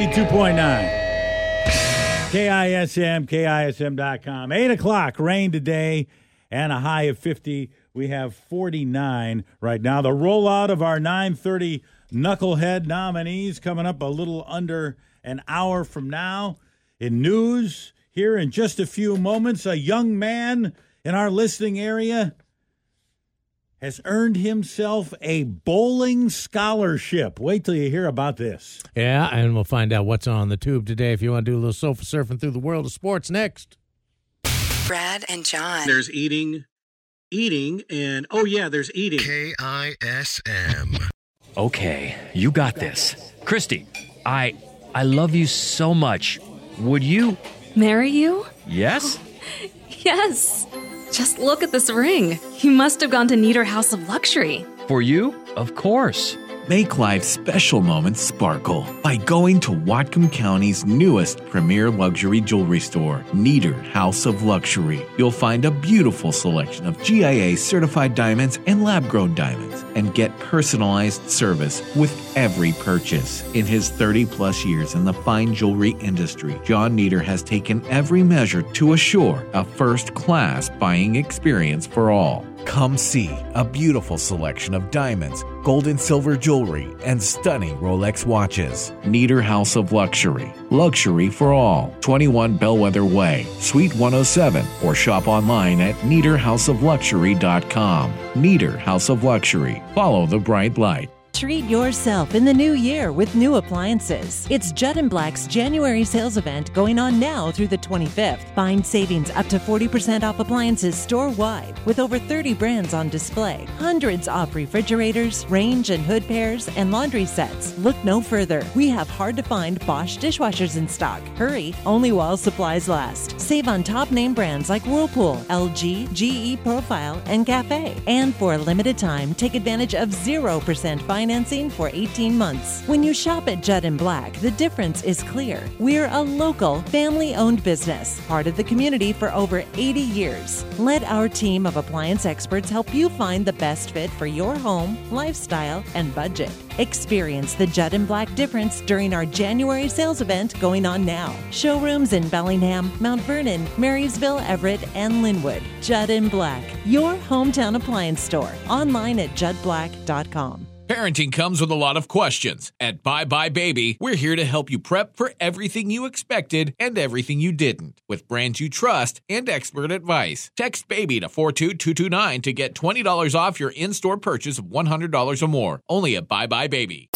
Brad and John, 92.9. KISM, KISM.com. 8 o'clock, rain today, and a high of 50. We have 49 right now. The rollout of our 930 Knucklehead nominees coming up a little under an hour from now. In news, here in just a few moments, a young man in our listening area has earned himself a bowling scholarship. Wait till you hear about this. Yeah, and we'll find out what's on the tube today if you want to do a little sofa surfing through the world of sports next. Brad and John. There's eating, eating, and oh yeah, there's eating. KISM. Okay, you got this. Christy, I I love you so much. Would you? Marry you? Yes? Yes. Just look at this ring. You must have gone to Nieder House of Luxury. For you? Of course. Make life's special moments sparkle by going to Whatcom County's newest premier luxury jewelry store, Nieder House of Luxury. You'll find a beautiful selection of GIA certified diamonds and lab grown diamonds and get personalized service with every purchase. In his 30 plus years in the fine jewelry industry, John Nieder has taken every measure to assure a first class buying experience for all. Come see a beautiful selection of diamonds, gold and silver jewelry, and stunning Rolex watches. Nieder House of Luxury. Luxury for all. 21 Bellwether Way, Suite 107, or shop online at NiederHouseOfLuxury.com. Nieder House of Luxury. Follow the bright light. Treat yourself in the new year with new appliances. It's Judd and Black's January sales event going on now through the 25th. Find savings up to 40% off appliances store wide with over 30 brands on display. Hundreds off refrigerators, range and hood pairs, and laundry sets. Look no further. We have hard to find Bosch dishwashers in stock. Hurry, only while supplies last. Save on top name brands like Whirlpool, LG, GE Profile, and Cafe. And for a limited time, take advantage of 0% financing for 18 months. When you shop at Judd and Black, the difference is clear. We're a local, family owned business, part of the community for over 80 years. Let our team of appliance experts help you find the best fit for your home, lifestyle, and budget. Experience the Judd and Black difference during our January sales event going on now. Showrooms in Bellingham, Mount Vernon, Marysville, Everett, and Lynnwood. Judd and Black, your hometown appliance store. Online at juddblack.com. Parenting comes with a lot of questions. At buybuy BABY, we're here to help you prep for everything you expected and everything you didn't with brands you trust and expert advice. Text BABY to 42229 to get $20 off your in store purchase of $100 or more. Only at buybuy BABY.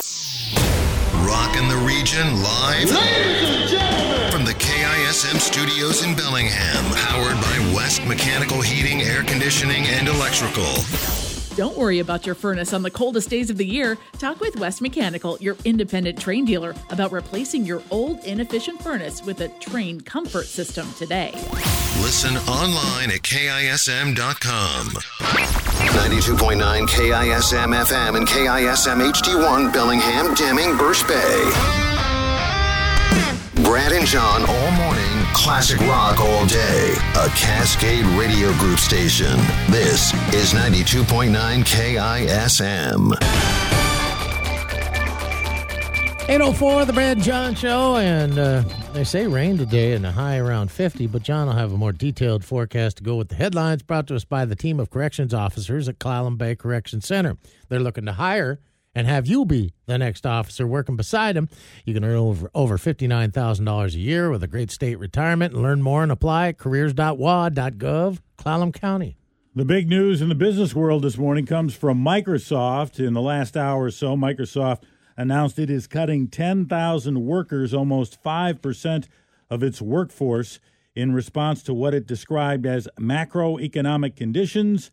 Rocking the region live. Ladies and gentlemen! From the KISM studios in Bellingham, powered by West Mechanical Heating, Air Conditioning, and Electrical. Don't worry about your furnace on the coldest days of the year. Talk with West Mechanical, your independent Trane dealer, about replacing your old inefficient furnace with a Trane comfort system today. Listen online at KISM.com. 92.9 KISM FM and KISM HD1 Bellingham, Deming, Birch Bay. Brad and John all morning, classic rock all day. A Cascade Radio Group station. This is 92.9 KISM. 804, the Brad and John Show, and uh, they say rain today and a high around 50, but John will have a more detailed forecast to go with the headlines brought to us by the team of corrections officers at Clallam Bay Correction Center. They're looking to hire and have you be the next officer working beside him. You can earn over, over $59,000 a year with a great state retirement and learn more and apply at careers.wa.gov, Clallam County. The big news in the business world this morning comes from Microsoft. In the last hour or so, Microsoft announced it is cutting 10,000 workers, almost 5% of its workforce, in response to what it described as macroeconomic conditions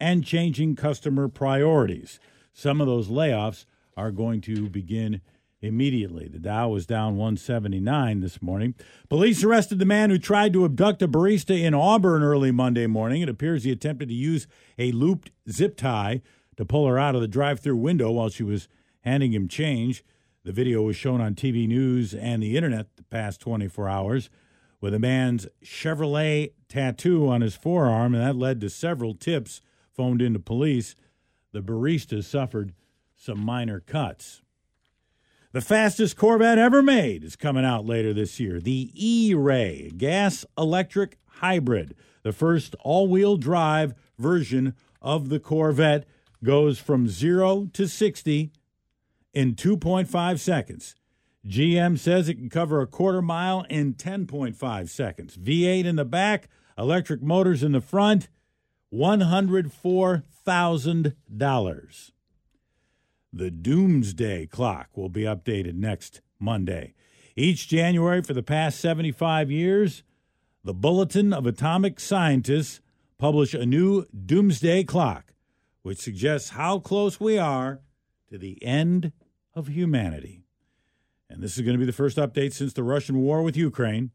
and changing customer priorities. Some of those layoffs are going to begin immediately. The Dow was down 179 this morning. Police arrested the man who tried to abduct a barista in Auburn early Monday morning. It appears he attempted to use a looped zip tie to pull her out of the drive through window while she was handing him change. The video was shown on TV news and the internet the past 24 hours with a man's Chevrolet tattoo on his forearm, and that led to several tips phoned into police. The barista suffered some minor cuts. The fastest Corvette ever made is coming out later this year. The E Ray gas electric hybrid, the first all wheel drive version of the Corvette, goes from zero to 60 in 2.5 seconds. GM says it can cover a quarter mile in 10.5 seconds. V8 in the back, electric motors in the front, $104,000. The Doomsday Clock will be updated next Monday. Each January for the past 75 years, the Bulletin of Atomic Scientists publish a new Doomsday Clock, which suggests how close we are to the end of humanity. And this is going to be the first update since the Russian war with Ukraine.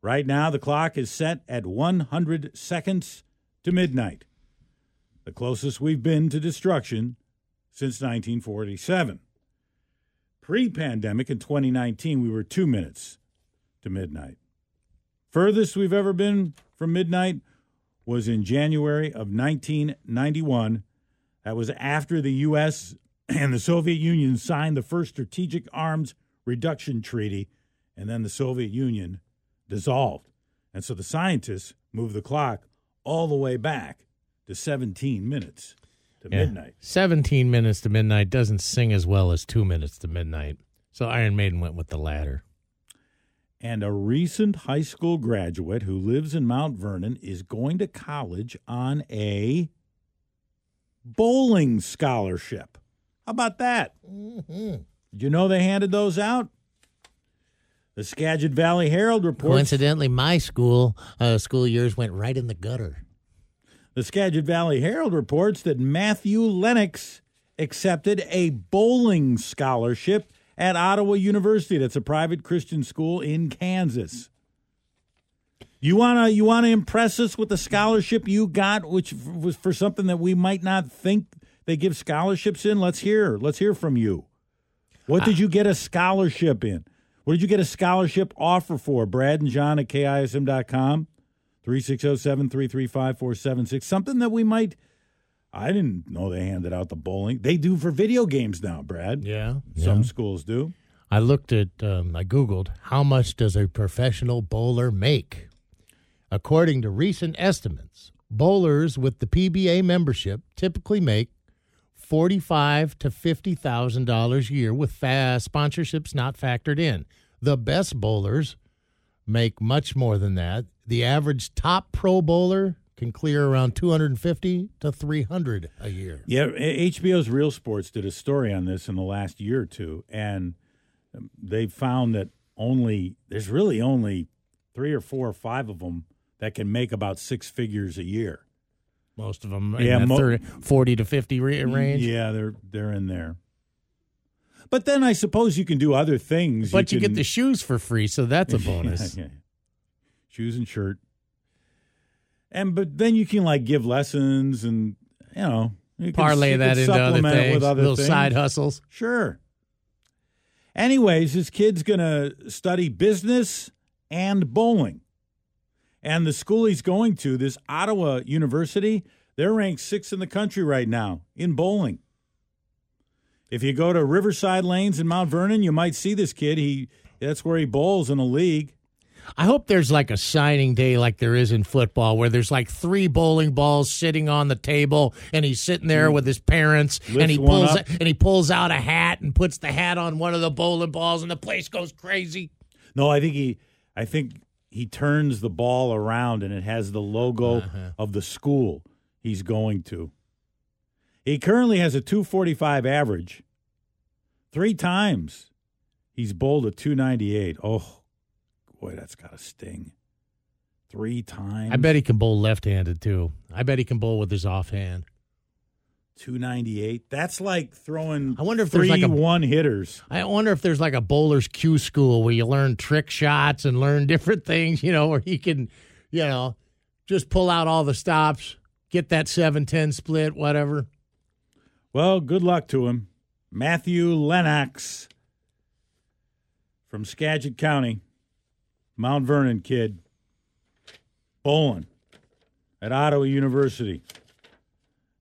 Right now, the clock is set at 100 seconds to midnight, the closest we've been to destruction since 1947. Pre pandemic in 2019, we were two minutes to midnight. Furthest we've ever been from midnight was in January of 1991. That was after the U.S. and the Soviet Union signed the first Strategic Arms Reduction Treaty, and then the Soviet Union dissolved. And so the scientists moved the clock all the way back to 17 minutes to Yeah. midnight. 17 minutes to midnight doesn't sing as well as two minutes to midnight. So Iron Maiden went with the latter. And a recent high school graduate who lives in Mount Vernon is going to college on a bowling scholarship. How about that? Mm-hmm. Did you know they handed those out? The Skagit Valley Herald reports. Coincidentally, my school uh, school years went right in the gutter. The Skagit Valley Herald reports that Matthew Lennox accepted a bowling scholarship at Ottawa University. That's a private Christian school in Kansas. You wanna you wanna impress us with the scholarship you got, which was for something that we might not think they give scholarships in. Let's hear. Let's hear from you. What did you get a scholarship in? What did you get a scholarship offer for? Brad and John at KISM.com. 360-733-5476. Something that we might I didn't know they handed out the bowling. They do for video games now, Brad. Yeah. Some yeah. schools do. I looked at, um, I Googled, how much does a professional bowler make? According to recent estimates, bowlers with the PBA membership typically make forty-five to fifty thousand dollars a year, with fa- sponsorships not factored in. The best bowlers make much more than that. The average top pro bowler can clear around two hundred and fifty to three hundred a year. Yeah, HBO's Real Sports did a story on this in the last year or two, and they found that only there's really only three or four or five of them that can make about six figures a year. Most of them Yeah, in the mo- 30, 40 to 50 ra- range. Yeah, they're they're in there. But then I suppose you can do other things. But you, can- get the shoes for free, so that's a bonus. Yeah, yeah. Shoes and shirt. And but then you can like give lessons and you know you can- Parlay you can that into other things, other little things. side hustles. Sure. Anyways, this kid's gonna study business and bowling. And the school he's going to, this Ottawa University, they're ranked sixth in the country right now in bowling. If you go to Riverside Lanes in Mount Vernon, you might see this kid. He that's where he bowls in a league. I hope there's like a signing day like there is in football where there's like three bowling balls sitting on the table and he's sitting there mm. with his parents and he pulls up. and he pulls out a hat and puts the hat on one of the bowling balls and the place goes crazy. No, I think he I think he turns the ball around and it has the logo uh-huh. of the school he's going to. He currently has a 245 average. Three times he's bowled a 298. Oh, boy, that's got to sting. Three times. I bet he can bowl left-handed too. I bet he can bowl with his offhand. 298. That's like throwing I wonder if three there's like a one hitters. I wonder if there's like a bowler's Q school where you learn trick shots and learn different things, you know, where you can, you know, just pull out all the stops, get that 7-10 split, whatever. Well, good luck to him. Matthew Lennox from Skagit County, Mount Vernon kid, bowling at Ottawa University.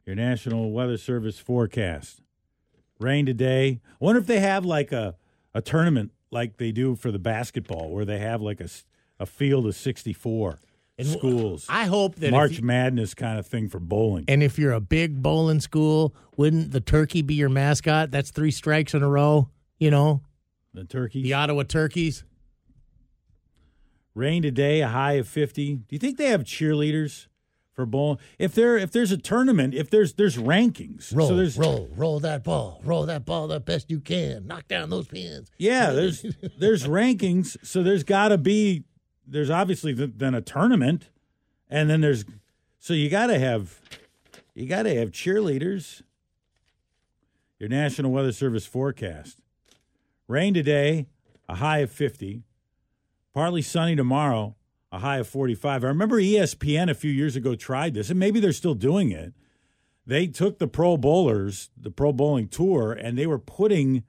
Your National Weather Service forecast. Rain today. I wonder if they have like a a tournament like they do for the basketball, where they have like a, a field of 64 schools. I hope that March you- Madness kind of thing for bowling. And if you're a big bowling school, wouldn't the turkey be your mascot? That's three strikes in a row. You know, the turkeys. the Ottawa Turkeys. Rain today, a high of 50. Do you think they have cheerleaders for bowling? If there if there's a tournament, if there's there's rankings. Roll, so there's roll, roll that ball, roll that ball the best you can. Knock down those pins. Yeah, there's there's rankings, so there's got to be there's obviously th- then a tournament, and then there's so you got to have you got to have cheerleaders. Your National Weather Service forecast: rain today, a high of fifty. Partly sunny tomorrow, a high of forty-five. I remember ESPN a few years ago tried this, and maybe they're still doing it. They took the Pro Bowlers, the Pro Bowling Tour, and they were putting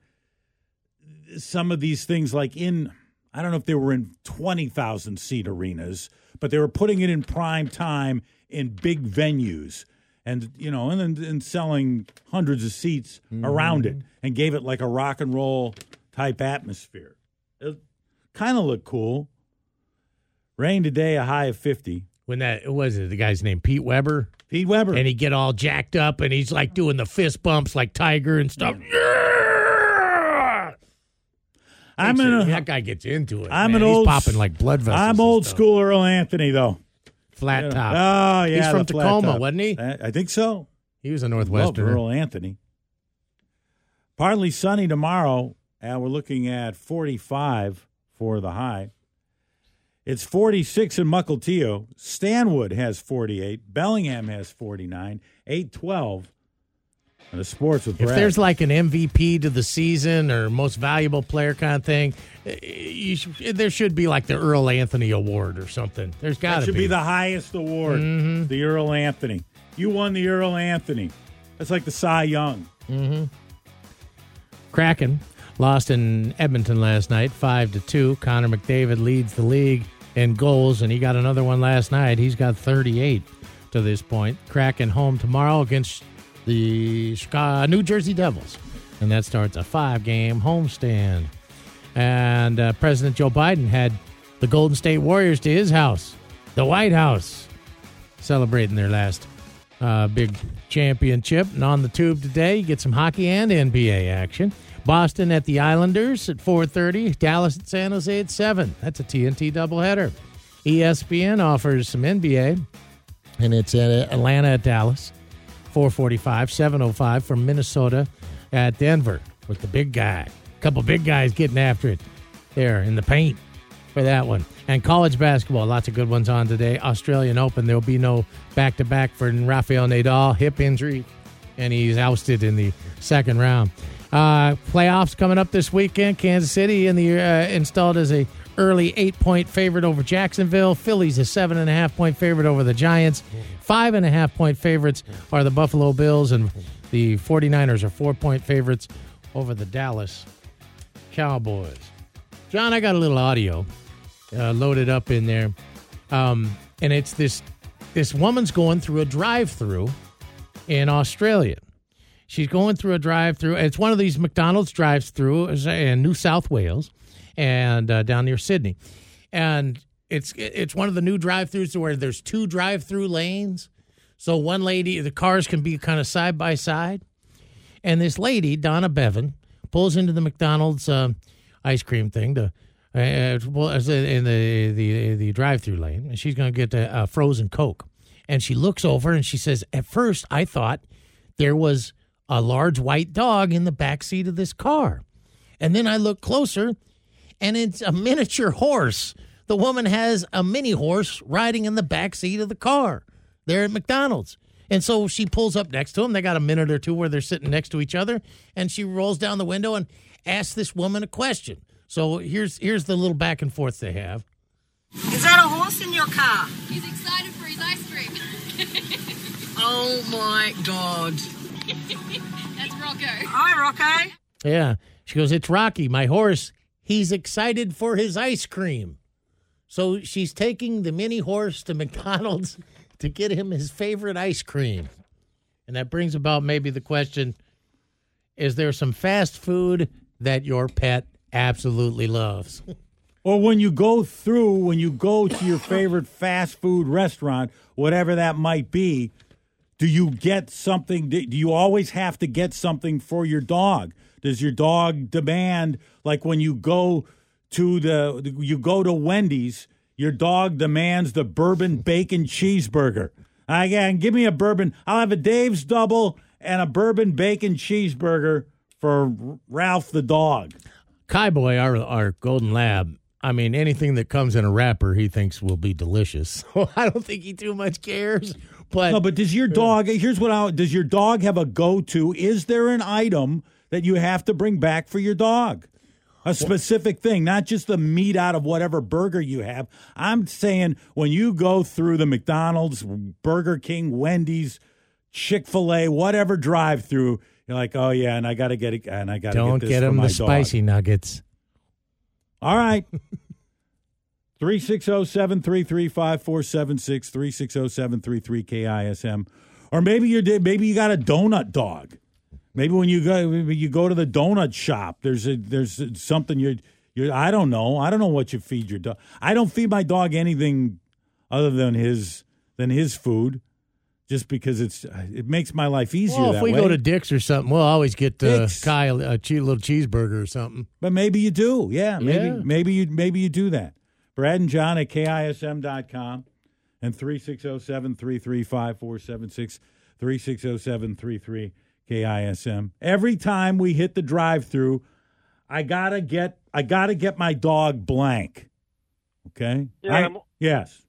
some of these things like in I don't know if they were in 20,000 seat arenas, but they were putting it in prime time in big venues and you know and then and selling hundreds of seats mm-hmm. around it and gave it like a rock and roll type atmosphere. It kind of looked cool. Rain today a high of 50. When that what was it the guy's name Pete Weber, Pete Weber. and he get all jacked up and he's like doing the fist bumps like Tiger and stuff. I'm Makes in a that guy gets into it. I'm man. an He's old popping like blood vessels. I'm old school Earl Anthony though. flat Yeah. top. Oh yeah, he's from Tacoma, top. wasn't he? I think so. He was a Love Northwesterner. Earl Anthony. Partly sunny tomorrow, and we're looking at 45 for the high. It's 46 in Mukilteo. Stanwood has 48. Bellingham has 49. 812. And the sports with If there's like an MVP to the season or most valuable player kind of thing, eh, should, there should be like the Earl Anthony Award or something. There's got to should be. the highest award, Mm-hmm. the Earl Anthony. You won the Earl Anthony. That's like the Cy Young. Kraken lost in Edmonton last night, five to two. Connor McDavid leads the league in goals, and he got another one last night. He's got 38 to this point. Kraken home tomorrow against the New Jersey Devils, and that starts a five-game homestand. And uh, President Joe Biden had the Golden State Warriors to his house, the White House, celebrating their last uh, big championship. And on the tube today, you get some hockey and NBA action. Boston at the Islanders at 4:30. Dallas at San Jose at 7. That's a TNT doubleheader. ESPN offers some NBA, and it's at Atlanta at Dallas. 445, 705 from Minnesota at Denver with the big guy. A couple big guys getting after it there in the paint for that one. And college basketball, lots of good ones on today. Australian Open, there'll be no back to back for Rafael Nadal, hip injury, and he's ousted in the second round. Uh, playoffs coming up this weekend. Kansas City in the uh, installed as a early eight point favorite over Jacksonville. Phillies a seven and a half point favorite over the Giants. Five and a half point favorites are the Buffalo Bills, and the 49ers are four point favorites over the Dallas Cowboys. John, I got a little audio uh, loaded up in there, um, and it's this this woman's going through a drive-through in Australia. She's going through a drive-through. It's one of these McDonald's drives-through in New South Wales, and uh, down near Sydney, and it's it's one of the new drive-throughs where there's two drive-through lanes, so one lady the cars can be kind of side by side, and this lady Donna Bevan pulls into the McDonald's uh, ice cream thing to. Uh, well, in the the the drive-through lane, and she's going to get a, a frozen Coke, and she looks over and she says, "At first, I thought there was a large white dog in the back seat of this car, and then I look closer, and it's a miniature horse. The woman has a mini horse riding in the back seat of the car there at McDonald's." And so she pulls up next to him. They got a minute or two where they're sitting next to each other, and she rolls down the window and asks this woman a question. So here's here's the little back and forth they have. Is that a horse in your car? He's excited for his ice cream. Oh my god. That's Rocco. Hi, Rocco. Yeah. She goes, It's Rocky, my horse. He's excited for his ice cream. So she's taking the mini horse to McDonald's to get him his favorite ice cream. And that brings about maybe the question Is there some fast food that your pet absolutely loves. Or when you go through, when you go to your favorite fast food restaurant, whatever that might be, do you get something? Do you always have to get something for your dog? Does your dog demand, like when you go to the, you go to Wendy's, your dog demands the bourbon bacon cheeseburger? Again, give me a bourbon. I'll have a Dave's double and a bourbon bacon cheeseburger for Ralph the dog. Kai Boy, our our golden lab. I mean, anything that comes in a wrapper, he thinks will be delicious. So I don't think he too much cares. But no, but does your dog? Here's what I does your dog have a go to? Is there an item that you have to bring back for your dog? A specific thing, not just the meat out of whatever burger you have. I'm saying when you go through the McDonald's, Burger King, Wendy's, Chick Fil A, whatever drive-through, you're like, oh yeah, and I got to get it, and I got to don't get, this get for him my the dog. spicy nuggets. All right. 360 733 5476 360 733 KISM. Or maybe you're maybe you got a donut dog. Maybe when you go you go to the donut shop, there's a there's something you're you I don't know. I don't know what you feed your dog. I don't feed my dog anything other than his than his food. Just because it's it makes my life easier Well, that if we way. go to Dick's or something, we'll always get uh, Dick's. Kai a, a che- little cheeseburger or something. But maybe you do. Yeah, maybe Yeah. maybe you maybe you do that. Brad and John at KISM.com and 360-733-5476, 360-733 KISM. Every time we hit the drive-through, I got to get I got to get my dog blank. Okay? Yeah, I- yes.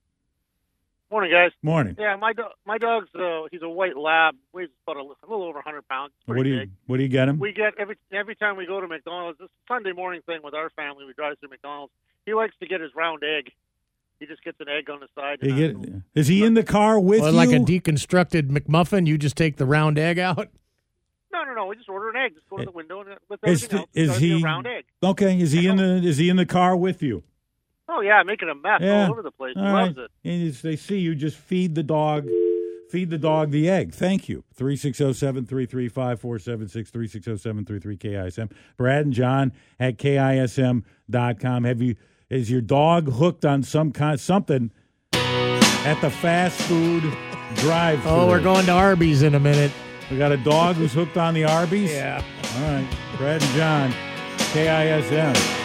Morning, guys. Morning. Yeah, my do- my dog's uh, he's a white lab, weighs about a, a little over 100 pounds. What do you big. what do you get him? We get every every time we go to McDonald's. This a Sunday morning thing with our family. We drive through McDonald's. He likes to get his round egg. He just gets an egg on the side. You and get, is he in the car with Or you? like a deconstructed McMuffin, you just take the round egg out. no, no, no. We just order an egg. Just go to the window and with is everything else. is it's gotta he a round egg? Okay, is he in the is he in the car with you? Oh yeah, making a mess Yeah. all over the place. All loves right. it. And as they see you, just feed the dog, feed the dog the egg. Thank you. 360-733-5476, 360-733-KISM. Brad and John at KISM.com. Have you, is your dog hooked on some kind, something at the fast food drive Oh, we're going to Arby's in a minute. We got a dog who's hooked on the Arby's? Yeah. All right. Brad and John, KISM.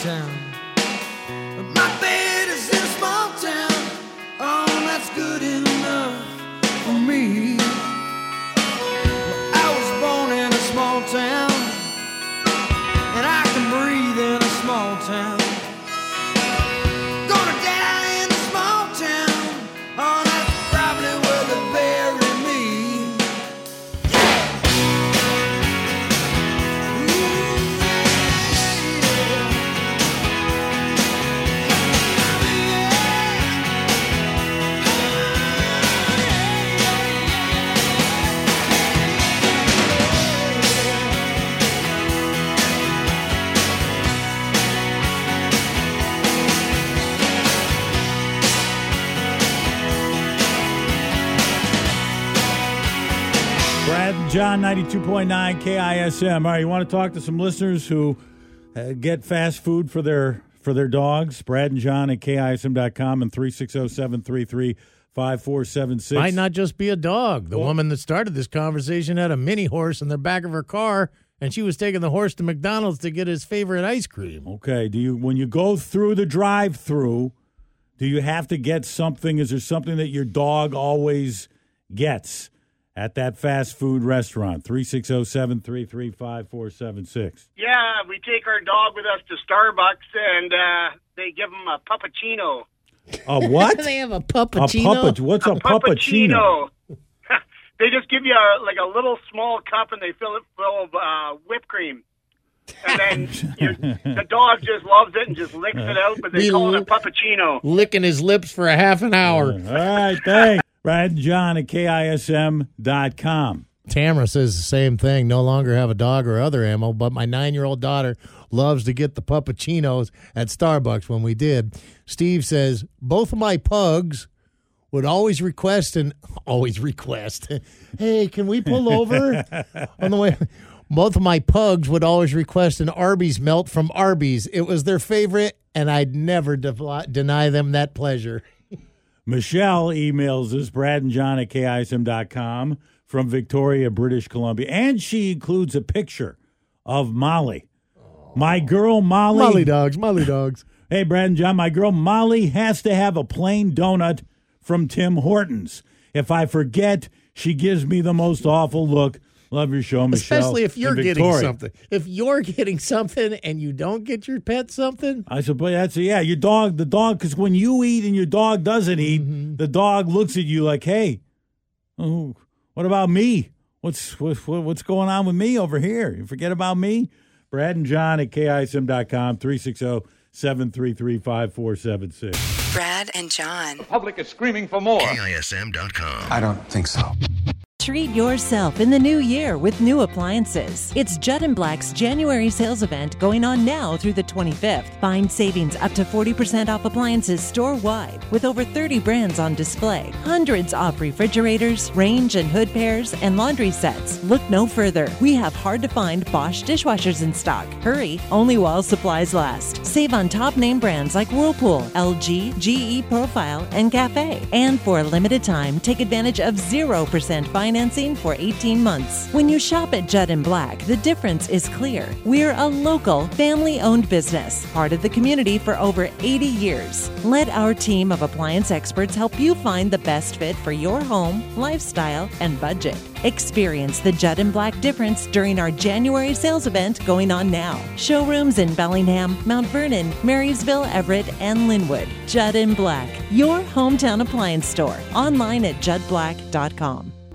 Town. My bed is in a small town. Oh, that's good enough for me. John, 92.9 KISM. All right, you want to talk to some listeners who uh, get fast food for their for their dogs? Brad and John at KISM.com and 360-733-5476. Might not just be a dog. The woman that started this conversation had a mini horse in the back of her car, and she was taking the horse to McDonald's to get his favorite ice cream. Okay, do you when you go through the drive-through, do you have to get something? Is there something that your dog always gets at that fast food restaurant? oh, 360-733-5476. Yeah, we take our dog with us to Starbucks, and uh, they give him a puppuccino. A what? they have a puppuccino. A puppuccino. What's a, puppuccino? they just give you a, like a little small cup, and they fill it full of uh, whipped cream. And then you, the dog just loves it and just licks it out, but they We call it a puppuccino. Licking his lips for a half an hour. All right, thanks. Brad John at KISM.com. Tamara says the same thing. No longer have a dog or other animal, but my nine year old daughter loves to get the puppuccinos at Starbucks when we did. Steve says both of my pugs would always request and always request, hey, can we pull over on the way? Both of my pugs would always request an Arby's melt from Arby's. It was their favorite, and I'd never de- deny them that pleasure. Michelle emails us, Brad and John at KISM.com from Victoria, British Columbia. And she includes a picture of Molly. My girl Molly. Molly dogs, Molly dogs. Hey, Brad and John, my girl Molly has to have a plain donut from Tim Hortons. If I forget, she gives me the most awful look. Love your show, Michelle. Especially if you're getting something. If you're getting something and you don't get your pet something, I said, suppose that's yeah. Your dog, the dog, because when you eat and your dog doesn't eat, Mm-hmm. the dog looks at you like, "Hey, oh, what about me? What's what, what- what's going on with me over here? You forget about me." Brad and John at KISM.com, 360-733-5476. Brad and John. The Public is screaming for more. KISM.com. I don't think so. Treat yourself in the new year with new appliances. It's Judd and Black's January sales event going on now through the 25th. Find savings up to 40% off appliances store wide with over 30 brands on display. Hundreds off refrigerators, range and hood pairs, and laundry sets. Look no further. We have hard to find Bosch dishwashers in stock. Hurry, only while supplies last. Save on top name brands like Whirlpool, LG, GE Profile, and Cafe. And for a limited time, take advantage of 0% financing for 18 months. When you shop at Judd and Black, the difference is clear. We're a local, family owned business, part of the community for over 80 years. Let our team of appliance experts help you find the best fit for your home, lifestyle, and budget. Experience the Judd and Black difference during our January sales event going on now. Showrooms in Bellingham, Mount Vernon, Marysville, Everett, and Lynnwood. Judd and Black, your hometown appliance store. Online at juddblack.com.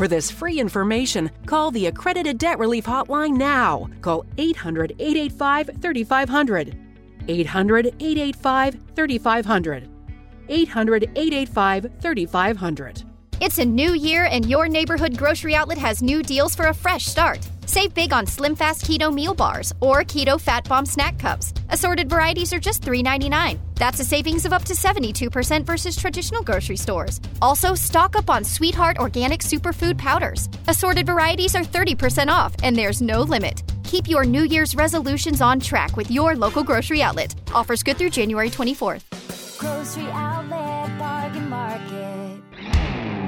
For this free information, call the Accredited Debt Relief Hotline now. Call 800 885 3500. 800 885 3500. 800 885 3500. It's a new year, and your neighborhood grocery outlet has new deals for a fresh start. Save big on Slim Fast Keto meal bars or Keto Fat Bomb snack cups. Assorted varieties are just $3.99. That's a savings of up to 72% versus traditional grocery stores. Also, stock up on Sweetheart Organic Superfood powders. Assorted varieties are 30% off, and there's no limit. Keep your New Year's resolutions on track with your local grocery outlet. Offers good through January 24th. Grocery outlet.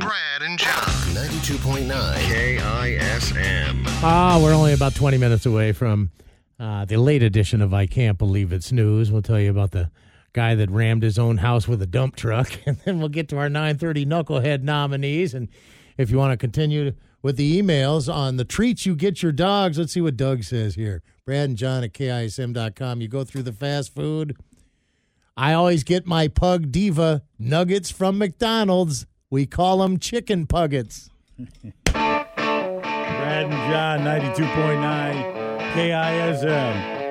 Brad and John. 92.9 KISM. Ah, we're only about 20 minutes away from uh, the late edition of I Can't Believe It's News. We'll tell you about the guy that rammed his own house with a dump truck, and then we'll get to our 930 Knucklehead nominees. And if you want to continue with the emails on the treats you get your dogs, let's see what Doug says here. Brad and John at KISM.com. You go through the fast food. I always get my Pug Diva nuggets from McDonald's. We call them chicken puggets. Brad and John, 92.9 KISM.